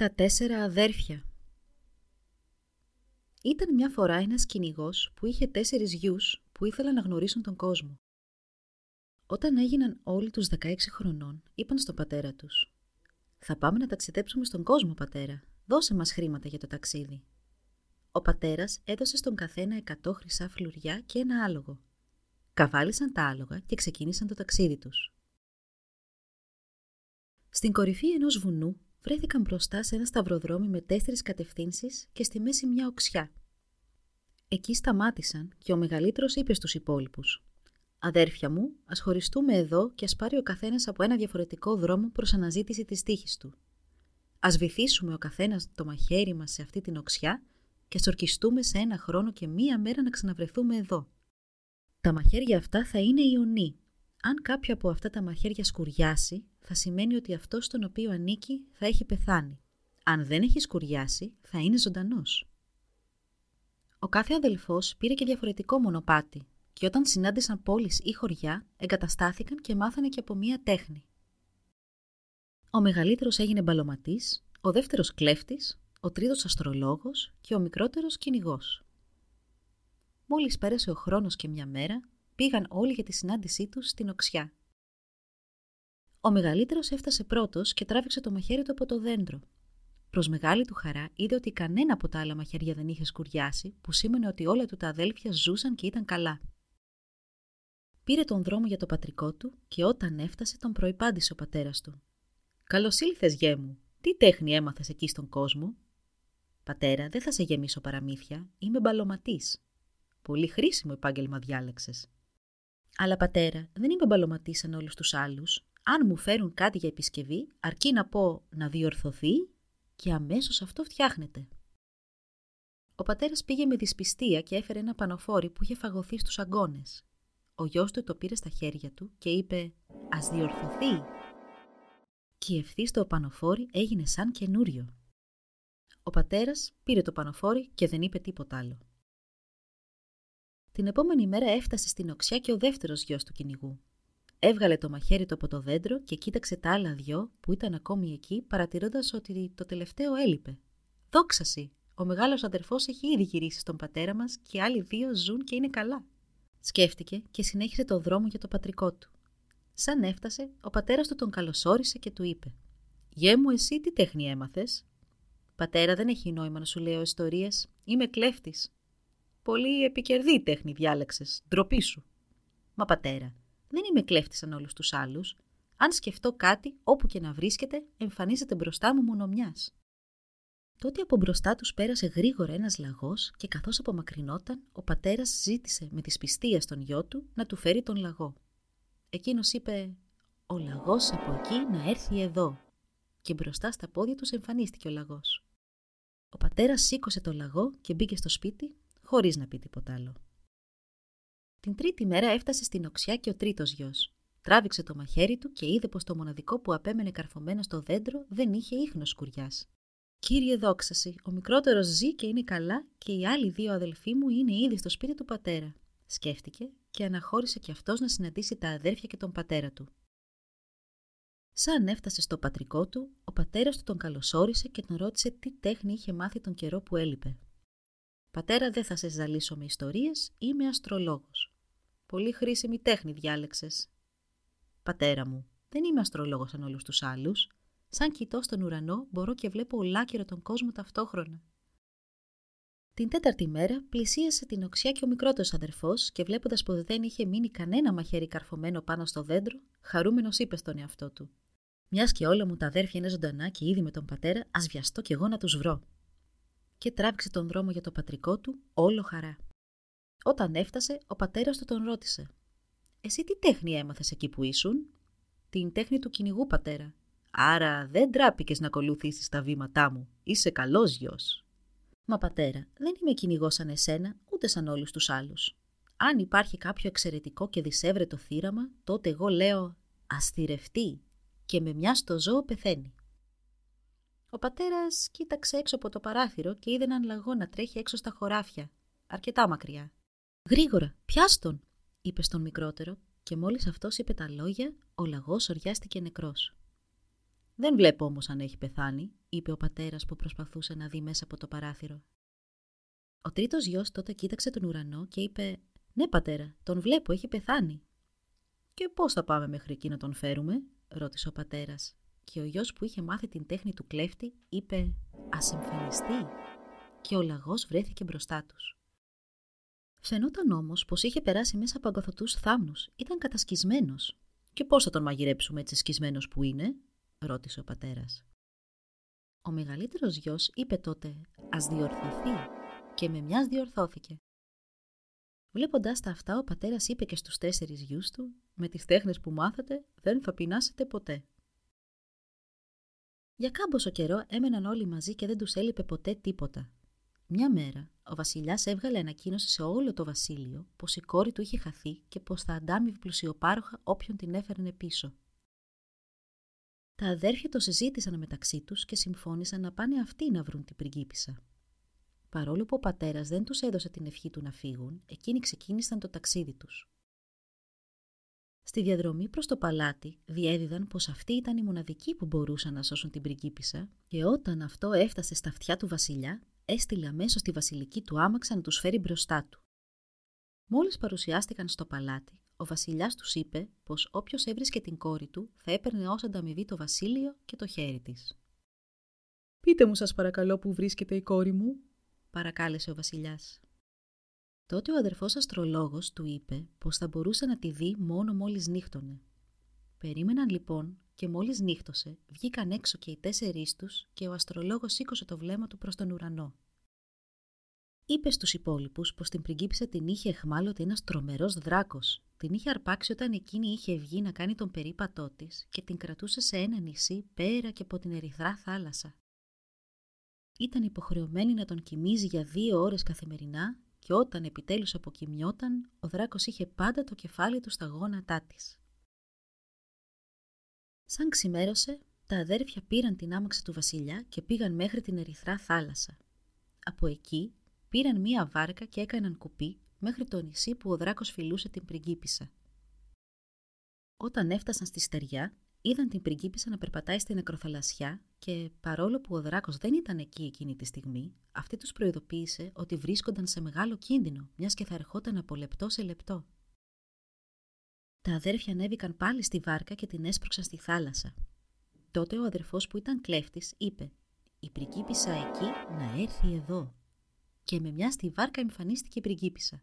Τα τέσσερα αδέρφια Ήταν μια φορά ένας κυνηγός που είχε τέσσερις γιους που ήθελαν να γνωρίσουν τον κόσμο. Όταν έγιναν όλοι τους 16 χρονών, είπαν στον πατέρα τους «Θα πάμε να ταξιδέψουμε στον κόσμο, πατέρα. Δώσε μας χρήματα για το ταξίδι». Ο πατέρας έδωσε στον καθένα 100 χρυσά φλουριά και ένα άλογο. Καβάλισαν τα άλογα και ξεκίνησαν το ταξίδι τους. Στην κορυφή ενός βουνού βρέθηκαν μπροστά σε ένα σταυροδρόμι με τέσσερις κατευθύνσεις και στη μέση μια οξιά. Εκεί σταμάτησαν και ο μεγαλύτερος είπε στους υπόλοιπους «Αδέρφια μου, ας χωριστούμε εδώ και ας πάρει ο καθένας από ένα διαφορετικό δρόμο προς αναζήτηση της τύχης του. Ας βυθίσουμε ο καθένας το μαχαίρι μας σε αυτή την οξιά και ας ορκιστούμε σε ένα χρόνο και μία μέρα να ξαναβρεθούμε εδώ. Τα μαχαίρια αυτά θα είναι ιονοί. Αν κάποιο από αυτά τα μαχαίρια σκουριάσει, θα σημαίνει ότι αυτό στον οποίο ανήκει θα έχει πεθάνει. Αν δεν έχει σκουριάσει, θα είναι ζωντανός. Ο κάθε αδελφός πήρε και διαφορετικό μονοπάτι και όταν συνάντησαν πόλεις ή χωριά, εγκαταστάθηκαν και μάθανε και από μία τέχνη. Ο μεγαλύτερος έγινε μπαλωματής, ο δεύτερος κλέφτης, ο τρίτος αστρολόγος και ο μικρότερος κυνηγός. Μόλις πέρασε ο χρόνος και μια μέρα, πήγαν όλοι για τη συνάντησή τους στην οξιά. Ο μεγαλύτερος έφτασε πρώτος και τράβηξε το μαχαίρι του από το δέντρο. Προς μεγάλη του χαρά είδε ότι κανένα από τα άλλα μαχαίρια δεν είχε σκουριάσει, που σήμαινε ότι όλα του τα αδέλφια ζούσαν και ήταν καλά. Πήρε τον δρόμο για το πατρικό του και όταν έφτασε τον προϋπάντησε ο πατέρας του. «Καλώς ήλθες, γέ μου. Τι τέχνη έμαθες εκεί στον κόσμο» «Πατέρα, δεν θα σε γεμίσω παραμύθια. Είμαι μπαλωματής». «Πολύ χρήσιμο επάγγελμα διάλεξες». «Αλλά πατέρα, δεν είμαι μπαλωματής σαν όλους τους άλλους αν μου φέρουν κάτι για επισκευή, αρκεί να πω να διορθωθεί και αμέσως αυτό φτιάχνεται. Ο πατέρας πήγε με δυσπιστία και έφερε ένα πανοφόρι που είχε φαγωθεί στους αγκώνες. Ο γιος του το πήρε στα χέρια του και είπε «Ας διορθωθεί». Και ευθύς το πανοφόρι έγινε σαν καινούριο. Ο πατέρας πήρε το πανοφόρι και δεν είπε τίποτα άλλο. Την επόμενη μέρα έφτασε στην οξιά και ο δεύτερος γιος του κυνηγού. Έβγαλε το μαχαίρι του από το δέντρο και κοίταξε τα άλλα δυο που ήταν ακόμη εκεί, παρατηρώντας ότι το τελευταίο έλειπε. Δόξαση! Ο μεγάλος αδερφός έχει ήδη γυρίσει στον πατέρα μας και οι άλλοι δύο ζουν και είναι καλά. Σκέφτηκε και συνέχισε το δρόμο για το πατρικό του. Σαν έφτασε, ο πατέρας του τον καλωσόρισε και του είπε: Γε μου, εσύ τι τέχνη έμαθες; Πατέρα, δεν έχει νόημα να σου λέω ιστορίες. Είμαι κλέφτης. Πολύ επικερδή τέχνη διάλεξες. Ντροπή σου. Μα πατέρα, δεν είμαι κλέφτη σαν όλους τους άλλους. Αν σκεφτώ κάτι, όπου και να βρίσκεται, εμφανίζεται μπροστά μου μονομιάς. Τότε από μπροστά τους πέρασε γρήγορα ένας λαγός και καθώς απομακρυνόταν, ο πατέρας ζήτησε με τη σπιστία στον γιο του να του φέρει τον λαγό. Εκείνος είπε: Ο λαγός από εκεί να έρθει εδώ. Και μπροστά στα πόδια τους εμφανίστηκε ο λαγός. Ο πατέρας σήκωσε το λαγό και μπήκε στο σπίτι, χωρίς να πει τίποτα άλλο. Την τρίτη μέρα έφτασε στην οξιά και ο τρίτος γιος. Τράβηξε το μαχαίρι του και είδε πως το μοναδικό που απέμενε καρφωμένο στο δέντρο δεν είχε ίχνος σκουριά. Κύριε δόξαση, ο μικρότερος ζει και είναι καλά και οι άλλοι δύο αδελφοί μου είναι ήδη στο σπίτι του πατέρα. Σκέφτηκε και αναχώρησε κι αυτός να συναντήσει τα αδέρφια και τον πατέρα του. Σαν έφτασε στο πατρικό του, ο πατέρας του τον καλωσόρισε και τον ρώτησε τι τέχνη είχε μάθει τον καιρό που έλειπε. Πατέρα, δεν θα σε ζαλίσω με ιστορίες, είμαι αστρολόγος. Πολύ χρήσιμη τέχνη διάλεξες. Πατέρα μου, δεν είμαι αστρολόγος σαν όλους τους άλλους. Σαν κοιτώ στον ουρανό, μπορώ και βλέπω ολάκυρο τον κόσμο ταυτόχρονα. Την τέταρτη μέρα πλησίασε την οξιά και ο μικρότερος αδερφός και βλέποντας πως δεν είχε μείνει κανένα μαχαίρι καρφωμένο πάνω στο δέντρο, χαρούμενος είπε στον εαυτό του: Μιας και όλα μου τα αδέρφια είναι ζωντανά και ήδη με τον πατέρα, ας βιαστώ κι εγώ να τους βρω. Και τράβηξε τον δρόμο για το πατρικό του, όλο χαρά. Όταν έφτασε, ο πατέρας του τον ρώτησε. «Εσύ τι τέχνη έμαθες εκεί που ήσουν» «Την τέχνη του κυνηγού, πατέρα. Άρα δεν τράπηκες να ακολουθήσεις τα βήματά μου. Είσαι καλός γιος. Μα πατέρα, δεν είμαι κυνηγός σαν εσένα, ούτε σαν όλους τους άλλους. Αν υπάρχει κάποιο εξαιρετικό και δυσέβρετο θύραμα, τότε εγώ λέω «αστηρευτεί» και με μια στο ζώο πεθαίνει. Ο πατέρας κοίταξε έξω από το παράθυρο και είδε έναν λαγό να τρέχει έξω στα χωράφια, αρκετά μακριά. «Γρήγορα, πιάστον», είπε στον μικρότερο και μόλις αυτός είπε τα λόγια, ο λαγός οριάστηκε νεκρός. «Δεν βλέπω όμως αν έχει πεθάνει», είπε ο πατέρας που προσπαθούσε να δει μέσα από το παράθυρο. Ο τρίτος γιος τότε κοίταξε τον ουρανό και είπε «Ναι πατέρα, τον βλέπω, έχει πεθάνει». «Και πώς θα πάμε μέχρι εκεί να τον φέρουμε» ρώτησε ο πατέρας και ο γιος που είχε μάθει την τέχνη του κλέφτη είπε «Ας εμφανιστεί» και ο λαγός βρέθηκε μπροστά τους. Φαινόταν όμως πως είχε περάσει μέσα από αγκαθωτούς θάμνους, ήταν κατασκισμένος. «Και πώς θα τον μαγειρέψουμε έτσι σκισμένος που είναι» ρώτησε ο πατέρας. Ο μεγαλύτερος γιος είπε τότε «Ας διορθωθεί» και με μιας διορθώθηκε. Βλέποντας τα αυτά, ο πατέρας είπε και στους τέσσερις γιους του «Με τις τέχνες που μάθατε δεν θα πεινάσετε ποτέ». Για κάμποσο καιρό έμεναν όλοι μαζί και δεν τους έλειπε ποτέ τίποτα. Μια μέρα, ο βασιλιάς έβγαλε ανακοίνωση σε όλο το βασίλειο πως η κόρη του είχε χαθεί και πως θα αντάμει πλουσιοπάροχα όποιον την έφερνε πίσω. Τα αδέρφια το συζήτησαν μεταξύ τους και συμφώνησαν να πάνε αυτοί να βρουν την πριγκίπισσα. Παρόλο που ο πατέρας δεν τους έδωσε την ευχή του να φύγουν, εκείνοι ξεκίνησαν το ταξίδι τους. Στη διαδρομή προς το παλάτι διέδιδαν πως αυτοί ήταν οι μοναδικοί που μπορούσαν να σώσουν την πριγκίπισσα και όταν αυτό έφτασε στα αυτιά του βασιλιά, έστειλε αμέσως τη βασιλική του άμαξα να τους φέρει μπροστά του. Μόλις παρουσιάστηκαν στο παλάτι, ο βασιλιάς τους είπε πως όποιος έβρισκε την κόρη του θα έπαιρνε ως ανταμοιβή το βασίλειο και το χέρι της. Πείτε μου, σας παρακαλώ, που βρίσκεται η κόρη μου, παρακάλεσε ο βασιλιάς. Τότε ο αδερφός αστρολόγος του είπε πως θα μπορούσε να τη δει μόνο μόλις νύχτωνε. Περίμεναν λοιπόν και μόλις νύχτωσε βγήκαν έξω και οι τέσσερις τους και ο αστρολόγος σήκωσε το βλέμμα του προς τον ουρανό. Είπε στους υπόλοιπους πως την πριγκίπισσα την είχε εχμάλωτη ένας τρομερός δράκος. Την είχε αρπάξει όταν εκείνη είχε βγει να κάνει τον περίπατό της και την κρατούσε σε ένα νησί πέρα και από την ερυθρά θάλασσα. Ήταν υποχρεωμένη να τον κοιμίζει για δύο ώρες καθημερινά και όταν επιτέλους αποκοιμιόταν, ο δράκος είχε πάντα το κεφάλι του στα γόνατά της. Σαν ξημέρωσε, τα αδέρφια πήραν την άμαξα του βασιλιά και πήγαν μέχρι την ερυθρά θάλασσα. Από εκεί πήραν μία βάρκα και έκαναν κουπί μέχρι το νησί που ο δράκος φιλούσε την πριγκίπισσα. Όταν έφτασαν στη στεριά, είδαν την πριγκίπισσα να περπατάει στην ακροθαλασσιά και παρόλο που ο δράκος δεν ήταν εκεί εκείνη τη στιγμή, αυτή τους προειδοποίησε ότι βρίσκονταν σε μεγάλο κίνδυνο, μιας και θα ερχόταν από λεπτό σε λεπτό. Τα αδέρφια ανέβηκαν πάλι στη βάρκα και την έσπρωξαν στη θάλασσα. Τότε ο αδερφός που ήταν κλέφτης είπε «Η πριγκίπισσα εκεί να έρθει εδώ». Και με μια στη βάρκα εμφανίστηκε η πριγκίπισσα.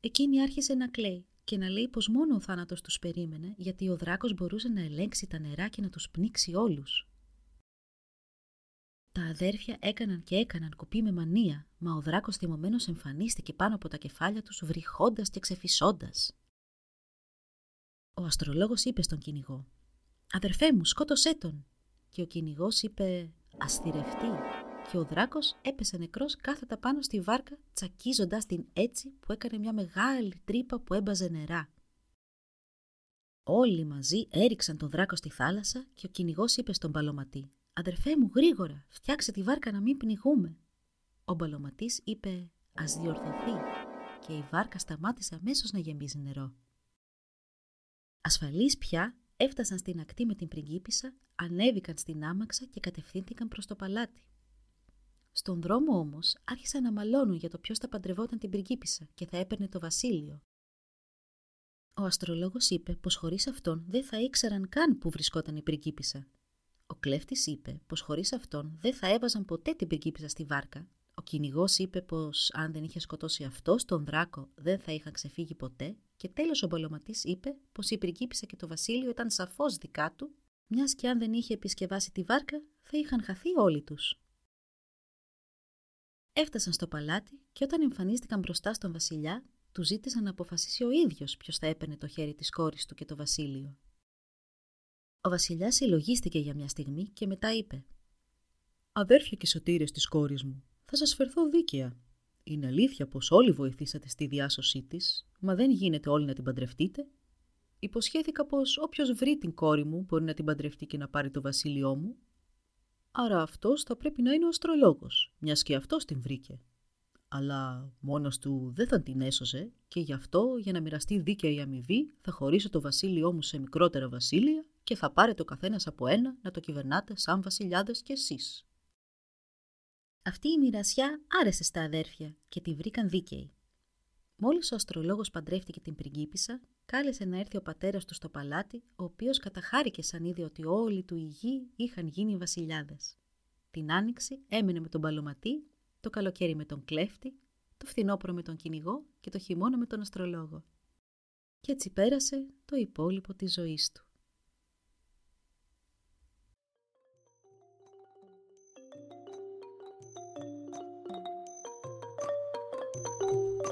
Εκείνη άρχισε να κλαίει και να λέει πως μόνο ο θάνατος τους περίμενε γιατί ο δράκος μπορούσε να ελέγξει τα νερά και να τους πνίξει όλους. Τα αδέρφια έκαναν και έκαναν κοπή με μανία, μα ο δράκος θυμωμένος εμφανίστηκε πάνω από τα κεφάλια τους βρυχώντας και ξεφυσώντας. Ο αστρολόγος είπε στον κυνηγό «Αδερφέ μου, σκότωσέ τον» και ο κυνηγός είπε «Ασθηρευτεί» και ο δράκος έπεσε νεκρός κάθετα πάνω στη βάρκα τσακίζοντας την έτσι που έκανε μια μεγάλη τρύπα που έμπαζε νερά. Όλοι μαζί έριξαν τον δράκο στη θάλασσα και ο κυνηγός είπε στον παλωματή «Αδερφέ μου, γρήγορα, φτιάξε τη βάρκα να μην πνιγούμε». Ο μπαλωματής είπε «Ας διορθωθεί» και η βάρκα σταμάτησε αμέσως να γεμίζει νερό. Ασφαλείς πια έφτασαν στην ακτή με την πριγκίπισσα, ανέβηκαν στην άμαξα και κατευθύνθηκαν προς το παλάτι. Στον δρόμο όμως άρχισαν να μαλώνουν για το ποιος θα παντρευόταν την πριγκίπισσα και θα έπαιρνε το βασίλειο. Ο αστρολόγος είπε πως χωρίς αυτόν δεν θα ήξεραν καν που βρισκόταν η πριγκίπισσα. Ο κλέφτης είπε πως χωρίς αυτόν δεν θα έβαζαν ποτέ την πριγκίπισσα στη βάρκα. Ο κυνηγός είπε πως αν δεν είχε σκοτώσει αυτό τον δράκο δεν θα είχαν ξεφύγει ποτέ και τέλος ο μπολωματής είπε πως η πριγκίπισσα και το βασίλειο ήταν σαφώς δικά του, μιας και αν δεν είχε επισκευάσει τη βάρκα θα είχαν χαθεί όλοι τους. Έφτασαν στο παλάτι και όταν εμφανίστηκαν μπροστά στον βασιλιά, του ζήτησαν να αποφασίσει ο ίδιος ποιος θα έπαιρνε το χέρι της κόρης του και το βασίλειο. Ο βασιλιάς συλλογίστηκε για μια στιγμή και μετά είπε «Αδέρφια και σωτήρες της κόρης μου, θα σας φερθώ δίκαια. Είναι αλήθεια πως όλοι βοηθήσατε στη διάσωσή της, μα δεν γίνεται όλοι να την παντρευτείτε. Υποσχέθηκα πως όποιος βρει την κόρη μου μπορεί να την παντρευτεί και να πάρει το βασίλειό μου. Άρα αυτός θα πρέπει να είναι ο αστρολόγος, μιας και αυτός την βρήκε. Αλλά μόνος του δεν θα την έσωσε και γι' αυτό για να μοιραστεί δίκαια η αμοιβή θα χωρίσω το βασίλειό μου σε μικρότερα βασίλεια και θα πάρετε ο καθένας από ένα να το κυβερνάτε σαν βασιλιάδες κι εσείς. Αυτή η μοιρασιά άρεσε στα αδέρφια και τη βρήκαν δίκαιη. Μόλις ο αστρολόγος παντρεύτηκε την πριγκίπισσα, κάλεσε να έρθει ο πατέρας του στο παλάτι, ο οποίος καταχάρηκε σαν είδε ότι όλοι του οι γη είχαν γίνει βασιλιάδες. Την άνοιξη έμεινε με τον παλωματή, το καλοκαίρι με τον κλέφτη, το φθινόπωρο με τον κυνηγό και το χειμώνα με τον αστρολόγο. Και έτσι πέρασε το υπόλοιπο της ζωής του.